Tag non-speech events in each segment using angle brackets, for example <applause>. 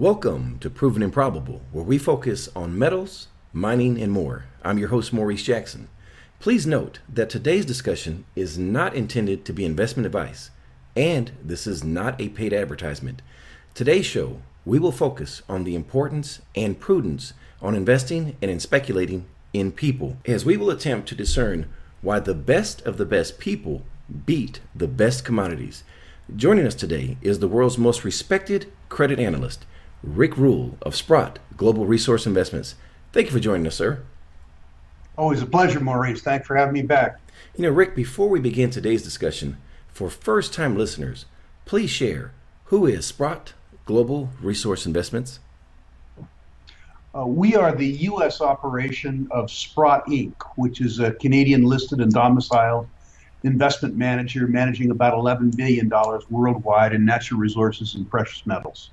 Welcome to Proven and Probable, where we focus on metals, mining, and more. I'm your host, Maurice Jackson. Please note that today's discussion is not intended to be investment advice, and this is not a paid advertisement. Today's show, we will focus on the importance and prudence on investing and in speculating in people, as we will attempt to discern why the best of the best people beat the best commodities. Joining us today is the world's most respected credit analyst, Rick Rule of Sprott Global Resource Investments. Thank you for joining us, sir. Always a pleasure, Maurice. Thanks for having me back. You know, Rick, before we begin today's discussion, for first time listeners, please share who is Sprott Global Resource Investments? Uh, we are the U.S. operation of Sprott Inc., which is a Canadian listed and domiciled investment manager managing about $11 billion worldwide in natural resources and precious metals.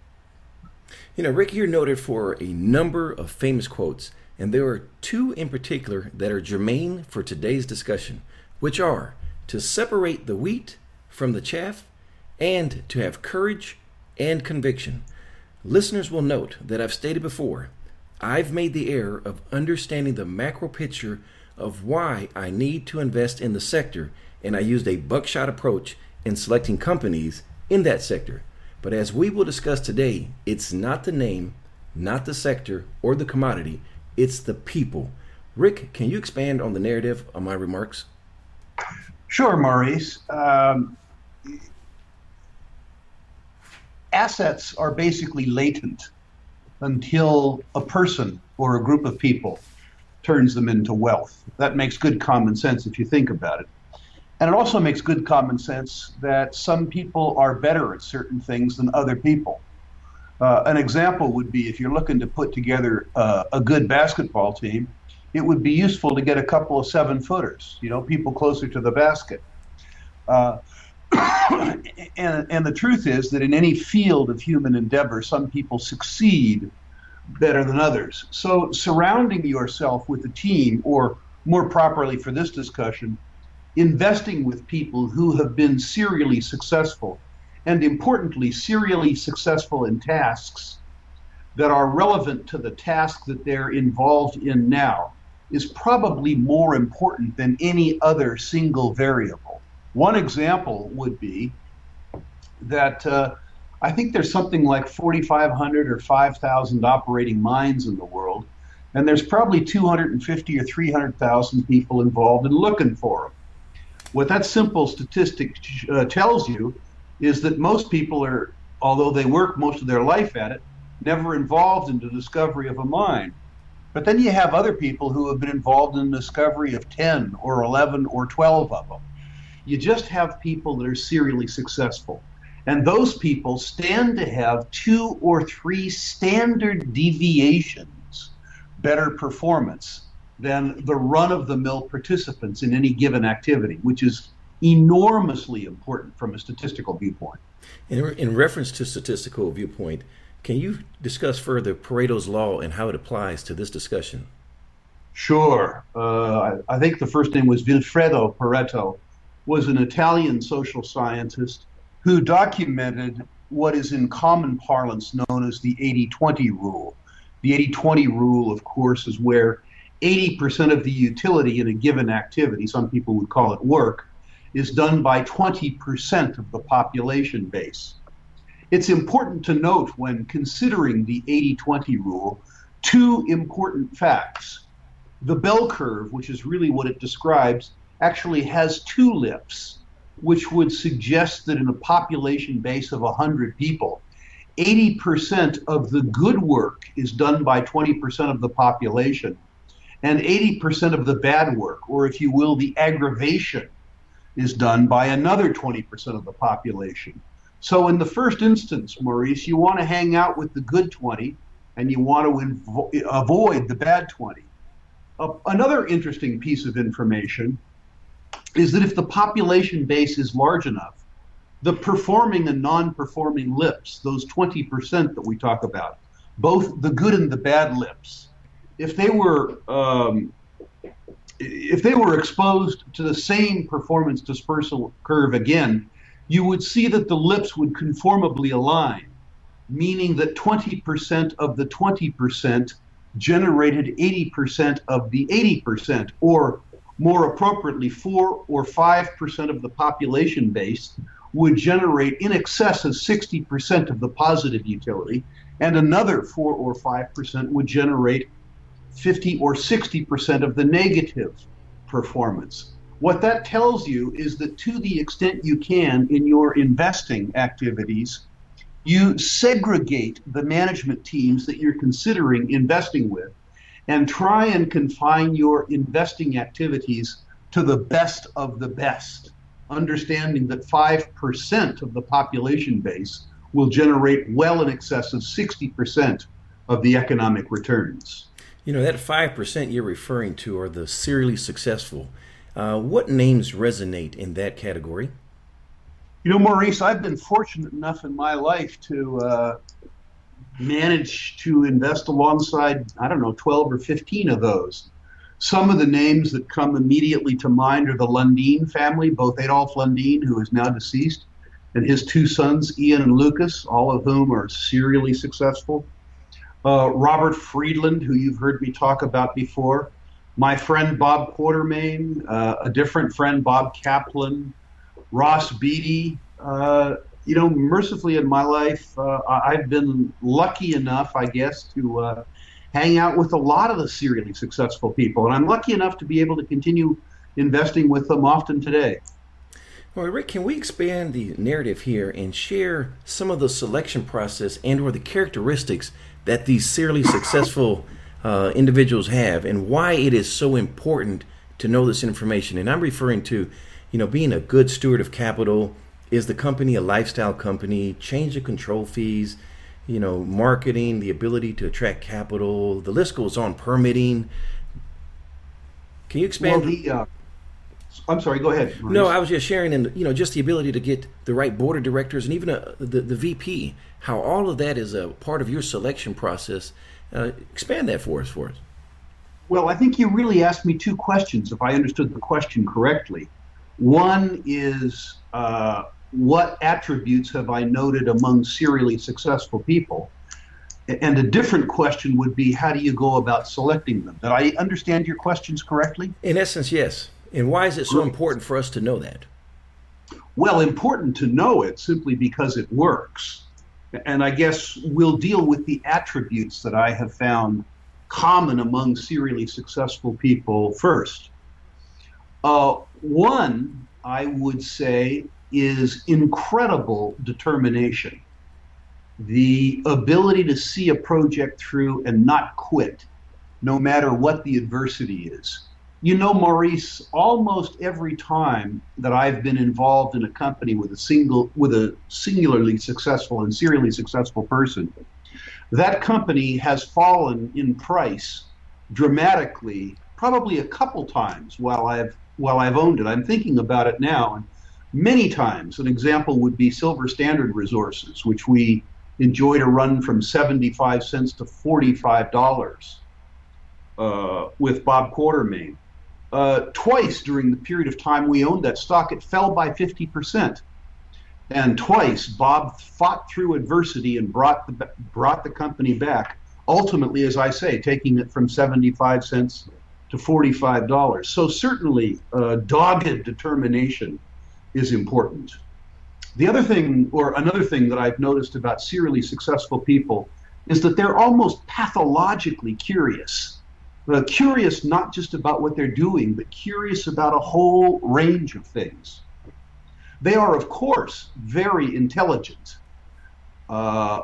You know, Rick, you're noted for a number of famous quotes, and there are two in particular that are germane for today's discussion, which are to separate the wheat from the chaff and to have courage and conviction. Listeners will note that I've stated before, I've made the error of understanding the macro picture of why I need to invest in the sector, and I used a buckshot approach in selecting companies in that sector. But as we will discuss today, it's not the name, not the sector, or the commodity, it's the people. Rick, can you expand on the narrative of my remarks? Sure, Maurice. Um, assets are basically latent until a person or a group of people turns them into wealth. That makes good common sense if you think about it. And it also makes good common sense that some people are better at certain things than other people. Uh, an example would be if you're looking to put together uh, a good basketball team, it would be useful to get a couple of seven footers, you know, people closer to the basket. Uh, <coughs> and, and the truth is that in any field of human endeavor, some people succeed better than others. So surrounding yourself with a team, or more properly for this discussion, investing with people who have been serially successful, and importantly, serially successful in tasks that are relevant to the task that they're involved in now, is probably more important than any other single variable. One example would be that uh, I think there's something like 4,500 or 5,000 operating mines in the world, and there's probably 250 or 300,000 people involved in looking for them. What that simple statistic uh, tells you is that most people are, although they work most of their life at it, never involved in the discovery of a mine. But then you have other people who have been involved in the discovery of 10 or 11 or 12 of them. You just have people that are serially successful. And those people stand to have two or three standard deviations better performance than the run of the mill participants in any given activity, which is enormously important from a statistical viewpoint. In, in reference to statistical viewpoint, can you discuss further Pareto's law and how it applies to this discussion? Sure. Uh, I, I, think the first name was Vilfredo Pareto, was an Italian social scientist who documented what is in common parlance known as the 80-20 rule. The 80-20 rule, of course, is where 80% of the utility in a given activity, some people would call it work, is done by 20% of the population base. It's important to note when considering the 80 20 rule two important facts. The bell curve, which is really what it describes, actually has two lips, which would suggest that in a population base of 100 people, 80% of the good work is done by 20% of the population, and 80% of the bad work, or if you will, the aggravation, is done by another 20% of the population. So, in the first instance, Maurice, you want to hang out with the good 20 and you want to invo- avoid the bad 20. Uh, another interesting piece of information is that if the population base is large enough, the performing and non performing lips, those 20% that we talk about, both the good and the bad lips, if they were um, if they were exposed to the same performance dispersal curve again, you would see that the lips would conformably align. meaning that 20% of the 20% generated 80% of the 80%, or more appropriately, 4 or 5% of the population base would generate in excess of 60% of the positive utility, and another 4 or 5% would generate 50 or 60% of the negative performance. What that tells you is that to the extent you can in your investing activities, you segregate the management teams that you're considering investing with and try and confine your investing activities to the best of the best, understanding that 5% of the population base will generate well in excess of 60% of the economic returns. You know, that 5% you're referring to are the serially successful. Uh, what names resonate in that category? You know, Maurice, I've been fortunate enough in my life to uh, manage to invest alongside, I don't know, 12 or 15 of those. Some of the names that come immediately to mind are the Lundin family, both Adolf Lundin, who is now deceased, and his two sons, Ian and Lukas, all of whom are serially successful. Uh, Robert Friedland, who you've heard me talk about before. My friend Bob Quartermain, uh, a different friend, Bob Kaplan, Ross Beaty. Uh, you know, mercifully in my life, uh, I've been lucky enough, I guess, to uh, hang out with a lot of the serially successful people, and I'm lucky enough to be able to continue investing with them often today. Well, Rick, can we expand the narrative here and share some of the selection process and/or the characteristics that these serially successful uh, individuals have, and why it is so important to know this information? And I'm referring to you know, being a good steward of capital, is the company a lifestyle company? Change of control fees, you know, marketing, the ability to attract capital. The list goes on. Permitting. Can you expand? Well, the, uh, I'm sorry. Go ahead. Maurice. No, I was just sharing, and you know, just the ability to get the right board of directors and even a, uh, the the VP. How all of that is a part of your selection process. Uh, expand that for us, for us. Well, I think you really asked me two questions, if I understood the question correctly. One is uh, what attributes have I noted among serially successful people? And a different question would be how do you go about selecting them? Did I understand your questions correctly? In essence, yes. And why is it so important for us to know that? Well, important to know it simply because it works. And I guess we'll deal with the attributes that I have found common among serially successful people first. Uh, one, I would say, is incredible determination. The ability to see a project through and not quit, no matter what the adversity is. You know, Maurice, almost every time that I've been involved in a company with a single, with a singularly successful and serially successful person, that company has fallen in price dramatically, probably a couple times while I've while I've owned it. I'm thinking about it now. And many times, an example would be Silver Standard Resources, which we enjoyed a run from 75 cents to $45 uh, with Bob Quartermain. Uh, twice during the period of time we owned that stock, it fell by 50%. And twice, Bob fought through adversity and brought the, brought the company back. Ultimately, as I say, taking it from 75 cents to $45. So certainly, uh, dogged determination is important. The other thing, or another thing that I've noticed about serially successful people, is that they're almost pathologically curious. Uh, curious not just about what they're doing, but curious about a whole range of things. They are, of course, very intelligent. Uh,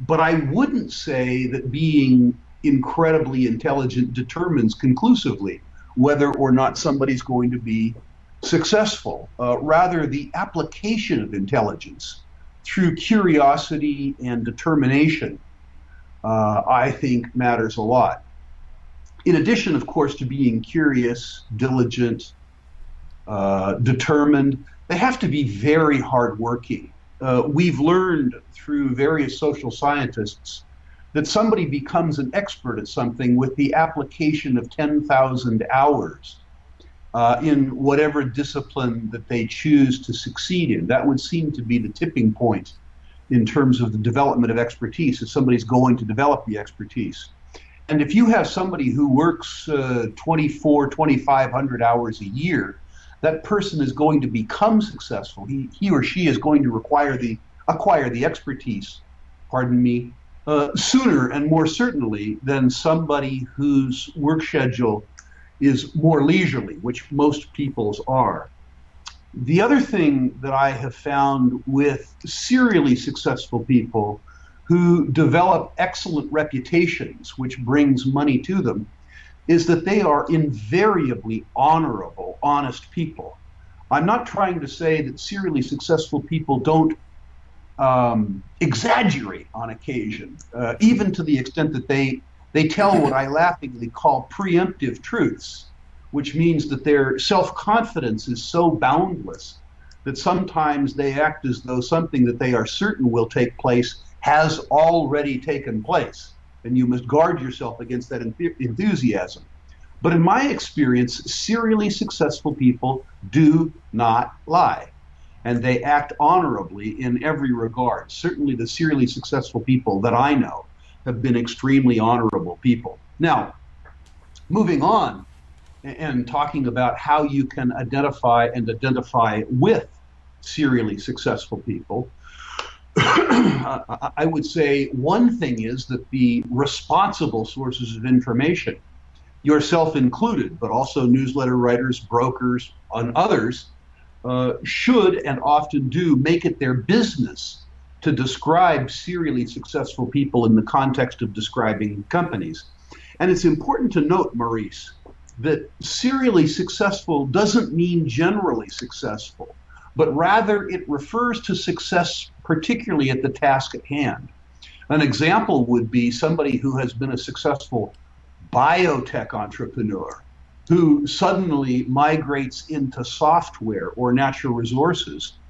but I wouldn't say that being incredibly intelligent determines conclusively whether or not somebody's going to be successful. Uh, rather, the application of intelligence through curiosity and determination, uh, I think, matters a lot. In addition, of course, to being curious, diligent, uh, determined, they have to be very hardworking. Uh, we've learned through various social scientists that somebody becomes an expert at something with the application of 10,000 hours uh, in whatever discipline that they choose to succeed in. That would seem to be the tipping point in terms of the development of expertise if somebody's going to develop the expertise. And if you have somebody who works uh, 24, 2,500 hours a year, that person is going to become successful. He, he or she is going to require the acquire the expertise, pardon me, uh, sooner and more certainly than somebody whose work schedule is more leisurely, which most people's are. The other thing that I have found with serially successful people who develop excellent reputations, which brings money to them, is that they are invariably honorable, honest people. I'm not trying to say that serially successful people don't um, exaggerate on occasion, uh, even to the extent that they they tell what I laughingly call preemptive truths, which means that their self confidence is so boundless that sometimes they act as though something that they are certain will take place has already taken place, and you must guard yourself against that enthusiasm. But in my experience, serially successful people do not lie and they act honorably in every regard. Certainly, the serially successful people that I know have been extremely honorable people. Now, moving on and talking about how you can identify and identify with serially successful people, <clears throat> I would say one thing is that the responsible sources of information, yourself included, but also newsletter writers, brokers, and others, uh, should and often do make it their business to describe serially successful people in the context of describing companies. And it's important to note, Maurice, that serially successful doesn't mean generally successful, but rather it refers to success particularly at the task at hand. An example would be somebody who has been a successful biotech entrepreneur who suddenly migrates into software or natural resources,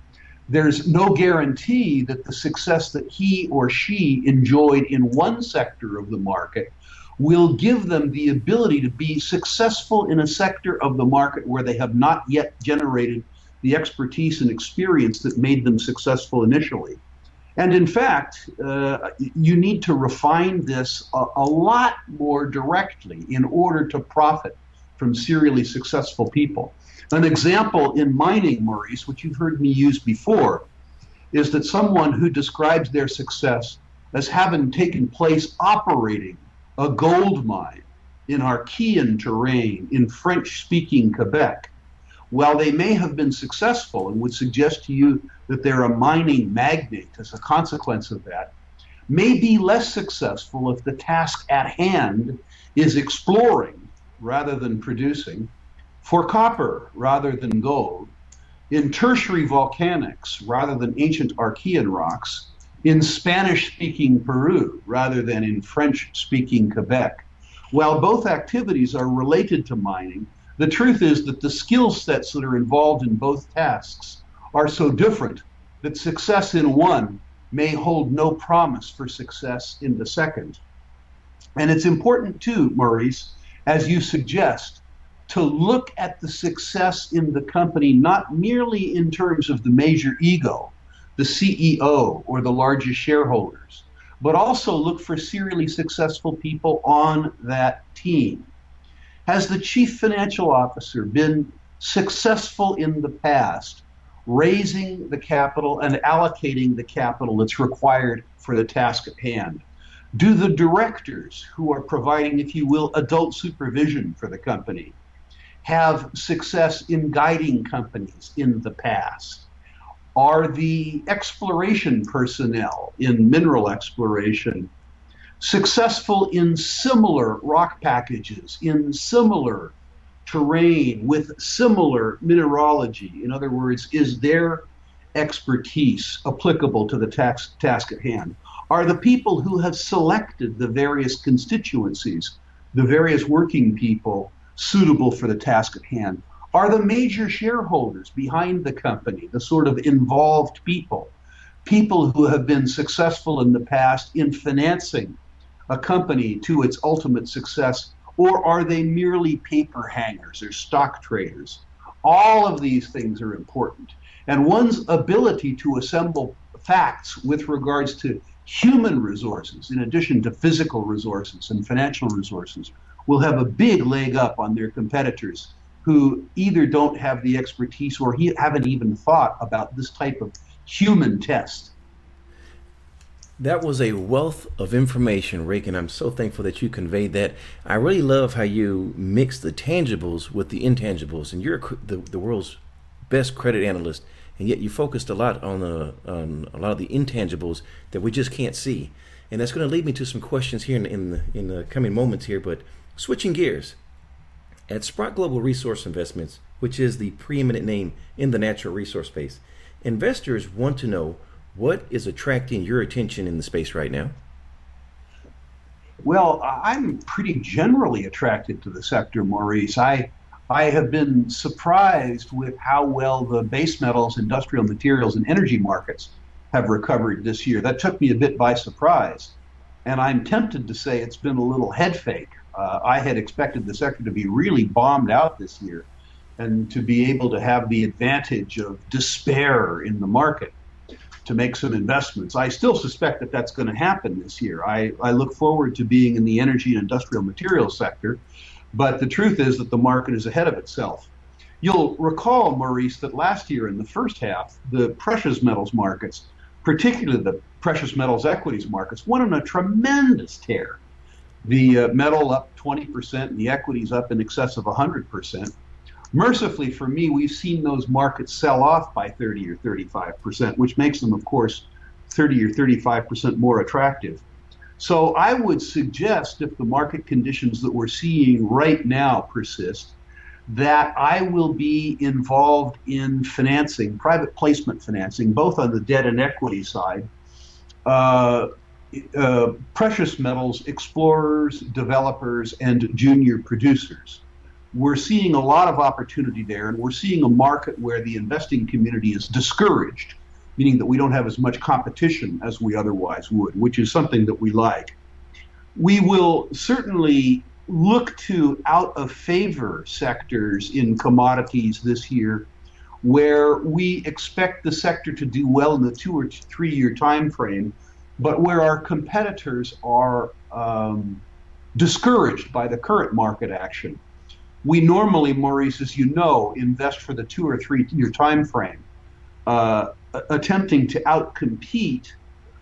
there's no guarantee that the success that he or she enjoyed in one sector of the market will give them the ability to be successful in a sector of the market where they have not yet generated the expertise and experience that made them successful initially. And in fact, uh, you need to refine this a, a lot more directly in order to profit from serially successful people. An example in mining, Maurice, which you've heard me use before, is that someone who describes their success as having taken place operating a gold mine in Archean terrain in French speaking Quebec, while they may have been successful and would suggest to you that they're a mining magnate as a consequence of that, may be less successful if the task at hand is exploring rather than producing, for copper rather than gold, in tertiary volcanics rather than ancient Archean rocks, in Spanish speaking Peru rather than in French speaking Quebec. While both activities are related to mining, the truth is that the skill sets that are involved in both tasks are so different that success in one may hold no promise for success in the second. And it's important too, Maurice, as you suggest, to look at the success in the company not merely in terms of the major ego, the CEO or the largest shareholders, but also look for serially successful people on that team. Has the chief financial officer been successful in the past raising the capital and allocating the capital that's required for the task at hand? Do the directors who are providing, if you will, adult supervision for the company have success in guiding companies in the past? Are the exploration personnel in mineral exploration successful in similar rock packages, in similar terrain, with similar mineralogy? In other words, is their expertise applicable to the task, task at hand? are the people who have selected the various constituencies, the various working people suitable for the task at hand, are the major shareholders behind the company, the sort of involved people, people who have been successful in the past in financing a company to its ultimate success, or are they merely paper hangers or stock traders? All of these things are important. And one's ability to assemble facts with regards to human resources, in addition to physical resources and financial resources, will have a big leg up on their competitors who either don't have the expertise or he, haven't even thought about this type of human test. That was a wealth of information, Rick, and I'm so thankful that you conveyed that. I really love how you mix the tangibles with the intangibles, and you're the, the world's best credit analyst, and yet you focused a lot on, the, on a lot of the intangibles that we just can't see. And that's going to lead me to some questions here in, in, the, in the coming moments here, but switching gears. At Sprott Global Resource Investments, which is the preeminent name in the natural resource space, investors want to know what is attracting your attention in the space right now? Well, I'm pretty generally attracted to the sector, Maurice. I I have been surprised with how well the base metals, industrial materials, and energy markets have recovered this year. That took me a bit by surprise. And I'm tempted to say it's been a little head fake. Uh, I had expected the sector to be really bombed out this year and to be able to have the advantage of despair in the market to make some investments. I still suspect that that's going to happen this year. I, I look forward to being in the energy and industrial materials sector, but the truth is that the market is ahead of itself. You'll recall, Maurice, that last year in the first half, the precious metals markets, particularly the precious metals equities markets, went on a tremendous tear. The uh, metal up 20% and the equities up in excess of 100%. Mercifully for me, we've seen those markets sell off by 30 or 35 percent, which makes them, of course, 30 or 35 percent more attractive. So I would suggest, if the market conditions that we're seeing right now persist, that I will be involved in financing, private placement financing, both on the debt and equity side. Uh, uh, precious metals explorers, developers, and junior producers we're seeing a lot of opportunity there, and we're seeing a market where the investing community is discouraged, meaning that we don't have as much competition as we otherwise would, which is something that we like. We will certainly look to out of favor sectors in commodities this year where we expect the sector to do well in the two or three year time frame, but where our competitors are um, discouraged by the current market action we normally, Maurice, as you know, invest for the two or three year time frame, uh, attempting to outcompete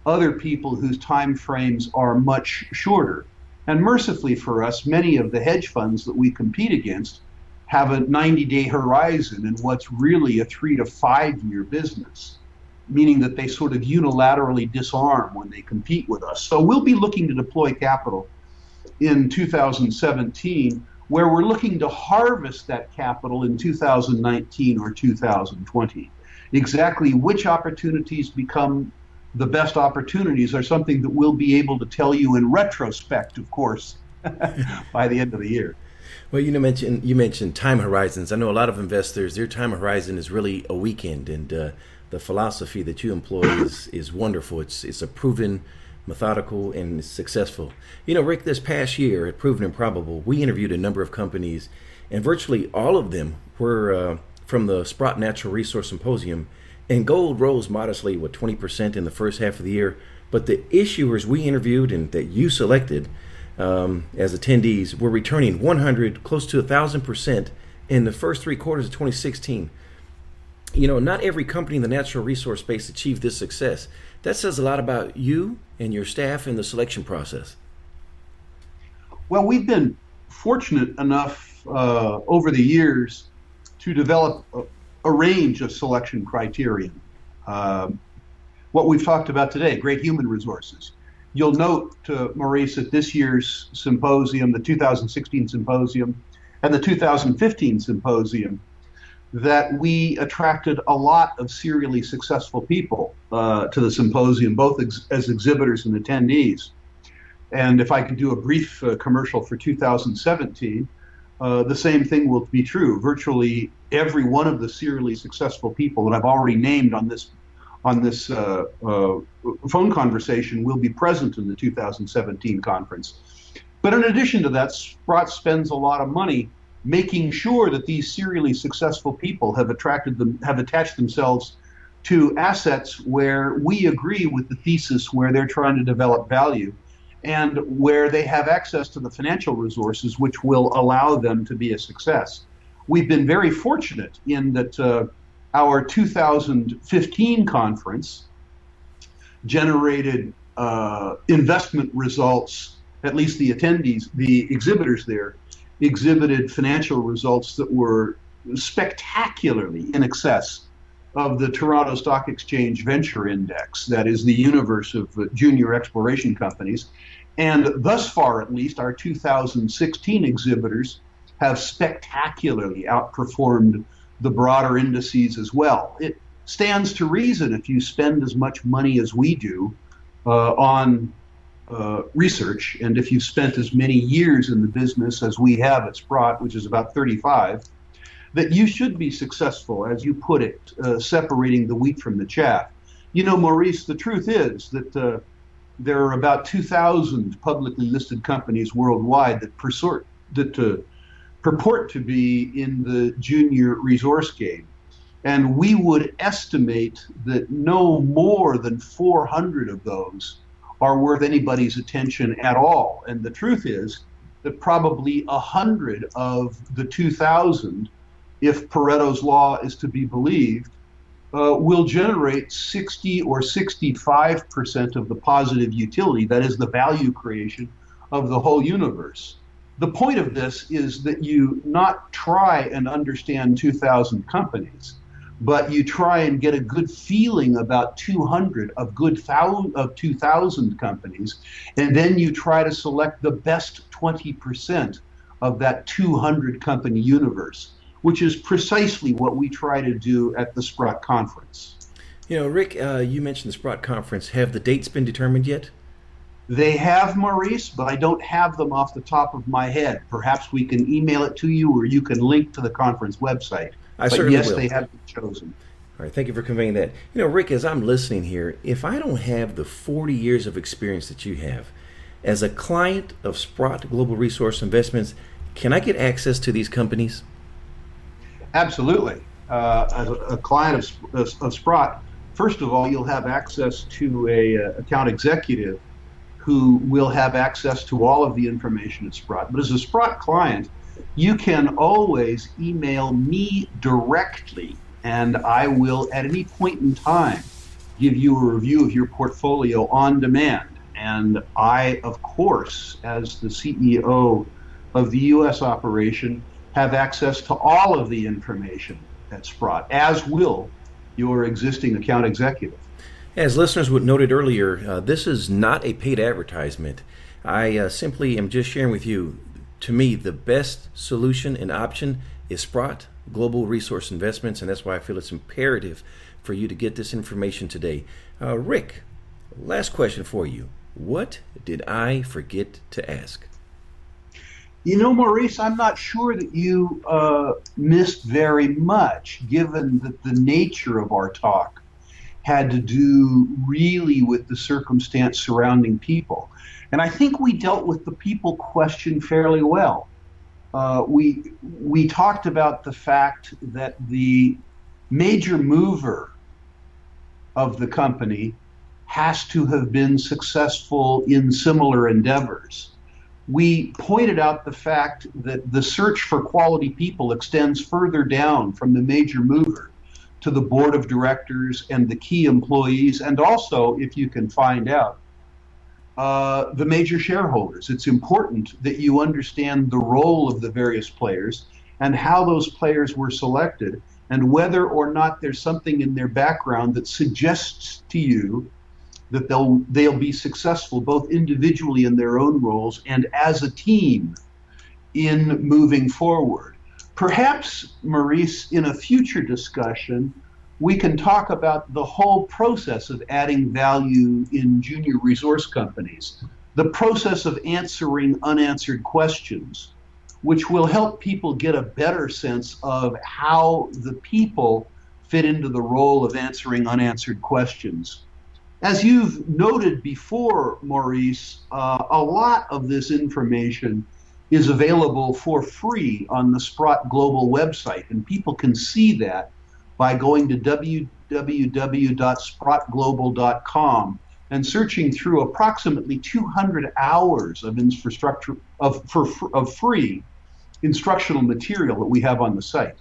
other people whose time frames are much shorter. And mercifully for us, many of the hedge funds that we compete against have a 90 day horizon in what's really a three to five year business, meaning that they sort of unilaterally disarm when they compete with us. So we'll be looking to deploy capital in 2017 where we're looking to harvest that capital in 2019 or 2020. Exactly which opportunities become the best opportunities are something that we'll be able to tell you in retrospect, of course, <laughs> by the end of the year. Well, you mentioned you mentioned time horizons. I know a lot of investors their time horizon is really a weekend, and uh, the philosophy that you employ is is wonderful. It's it's a proven methodical, and successful. You know, Rick, this past year at Proven and Probable, we interviewed a number of companies, and virtually all of them were uh, from the Sprott Natural Resource Symposium. And gold rose modestly, with 20% in the first half of the year. But the issuers we interviewed and that you selected um, as attendees were returning 100, close to 1,000% in the first three quarters of 2016 you know, not every company in the natural resource space achieved this success. That says a lot about you and your staff in the selection process. Well, we've been fortunate enough uh, over the years to develop a, a range of selection criteria. Um, what we've talked about today, great human resources. You'll note, uh, Maurice, at this year's symposium, the 2016 symposium, and the 2015 symposium, that we attracted a lot of serially successful people uh, to the symposium, both ex- as exhibitors and attendees. And if I could do a brief uh, commercial for 2017, uh, the same thing will be true. Virtually every one of the serially successful people that I've already named on this on this uh, uh, phone conversation will be present in the 2017 conference. But in addition to that, Sprott spends a lot of money making sure that these serially successful people have attracted them, have attached themselves to assets where we agree with the thesis where they're trying to develop value and where they have access to the financial resources which will allow them to be a success. We've been very fortunate in that uh, our 2015 conference generated uh, investment results, at least the attendees, the exhibitors there, exhibited financial results that were spectacularly in excess of the Toronto Stock Exchange Venture Index, that is the universe of uh, junior exploration companies. And thus far, at least, our 2016 exhibitors have spectacularly outperformed the broader indices as well. It stands to reason if you spend as much money as we do uh, on uh, research, and if you've spent as many years in the business as we have at Sprott, which is about 35, that you should be successful, as you put it, uh, separating the wheat from the chaff. You know, Maurice, the truth is that uh, there are about 2,000 publicly listed companies worldwide that, persort, that uh, purport to be in the junior resource game. And we would estimate that no more than 400 of those are worth anybody's attention at all. And the truth is that probably a 100 of the 2,000 if Pareto's law is to be believed, uh, will generate 60 or 65 percent of the positive utility, that is, the value creation of the whole universe. The point of this is that you not try and understand 2,000 companies, but you try and get a good feeling about 200 of good thou- of 2,000 companies, and then you try to select the best 20% of that 200 company universe which is precisely what we try to do at the Sprott Conference. You know, Rick, uh, you mentioned the Sprott Conference. Have the dates been determined yet? They have, Maurice, but I don't have them off the top of my head. Perhaps we can email it to you or you can link to the conference website. I but certainly yes, will. they have been chosen. All right, thank you for conveying that. You know, Rick, as I'm listening here, if I don't have the 40 years of experience that you have, as a client of Sprott Global Resource Investments, can I get access to these companies? Absolutely. Uh, as a, a client of, of, Sprott, first of all, you'll have access to a uh, account executive who will have access to all of the information at Sprott. But as a Sprott client, you can always email me directly, and I will, at any point in time, give you a review of your portfolio on demand. And I, of course, as the CEO of the U.S. operation, have access to all of the information at Sprott, as will your existing account executive. As listeners would noted earlier, uh, this is not a paid advertisement. I uh, simply am just sharing with you, to me, the best solution and option is Sprott Global Resource Investments, and that's why I feel it's imperative for you to get this information today. Uh, Rick, last question for you. What did I forget to ask? You know, Maurice, I'm not sure that you uh, missed very much, given that the nature of our talk had to do really with the circumstance surrounding people. And I think we dealt with the people question fairly well. Uh, we we talked about the fact that the major mover of the company has to have been successful in similar endeavors we pointed out the fact that the search for quality people extends further down from the major mover to the board of directors and the key employees, and also, if you can find out, uh, the major shareholders. It's important that you understand the role of the various players and how those players were selected, and whether or not there's something in their background that suggests to you that they'll they'll be successful both individually in their own roles and as a team in moving forward. Perhaps, Maurice, in a future discussion, we can talk about the whole process of adding value in junior resource companies, the process of answering unanswered questions, which will help people get a better sense of how the people fit into the role of answering unanswered questions. As you've noted before, Maurice, uh, a lot of this information is available for free on the Sprott Global website, and people can see that by going to www.sprottglobal.com and searching through approximately 200 hours of infrastructure of, for, of free instructional material that we have on the site.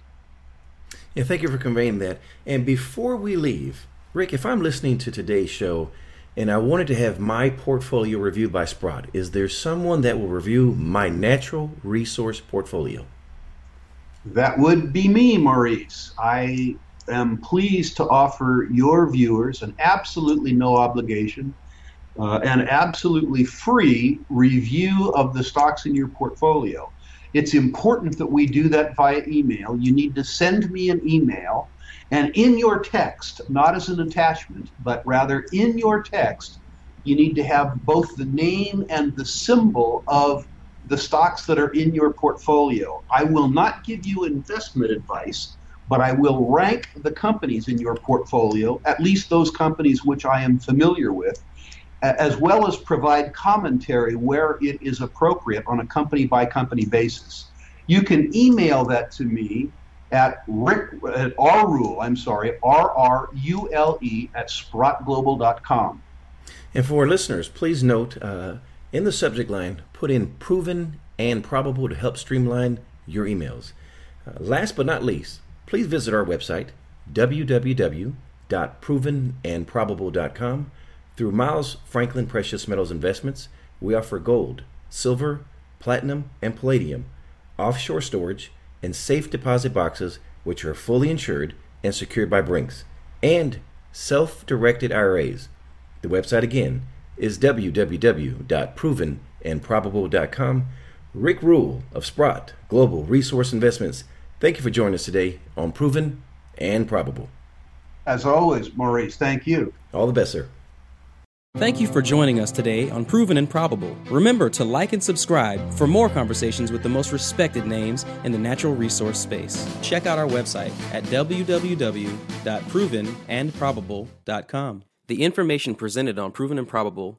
Yeah, thank you for conveying that. And before we leave, Rick, if I'm listening to today's show and I wanted to have my portfolio reviewed by Sprott, is there someone that will review my natural resource portfolio? That would be me, Maurice. I am pleased to offer your viewers an absolutely no obligation uh, and absolutely free review of the stocks in your portfolio. It's important that we do that via email. You need to send me an email, and in your text, not as an attachment, but rather in your text, you need to have both the name and the symbol of the stocks that are in your portfolio. I will not give you investment advice, but I will rank the companies in your portfolio, at least those companies which I am familiar with, as well as provide commentary where it is appropriate on a company by company basis. You can email that to me at Rick at R rule, I'm sorry, R R U L E at sprottglobal.com. And for our listeners, please note uh, in the subject line, put in proven and probable to help streamline your emails. Uh, last but not least, please visit our website, www.provenandprobable.com through Miles Franklin Precious Metals Investments, we offer gold, silver, platinum, and palladium, offshore storage, and safe deposit boxes which are fully insured and secured by Brinks, and self directed IRAs. The website again is www.provenandprobable.com. Rick Rule of Sprott Global Resource Investments, thank you for joining us today on Proven and Probable. As always, Maurice, thank you. All the best, sir. Thank you for joining us today on Proven and Probable. Remember to like and subscribe for more conversations with the most respected names in the natural resource space. Check out our website at www.provenandprobable.com. The information presented on Proven and Probable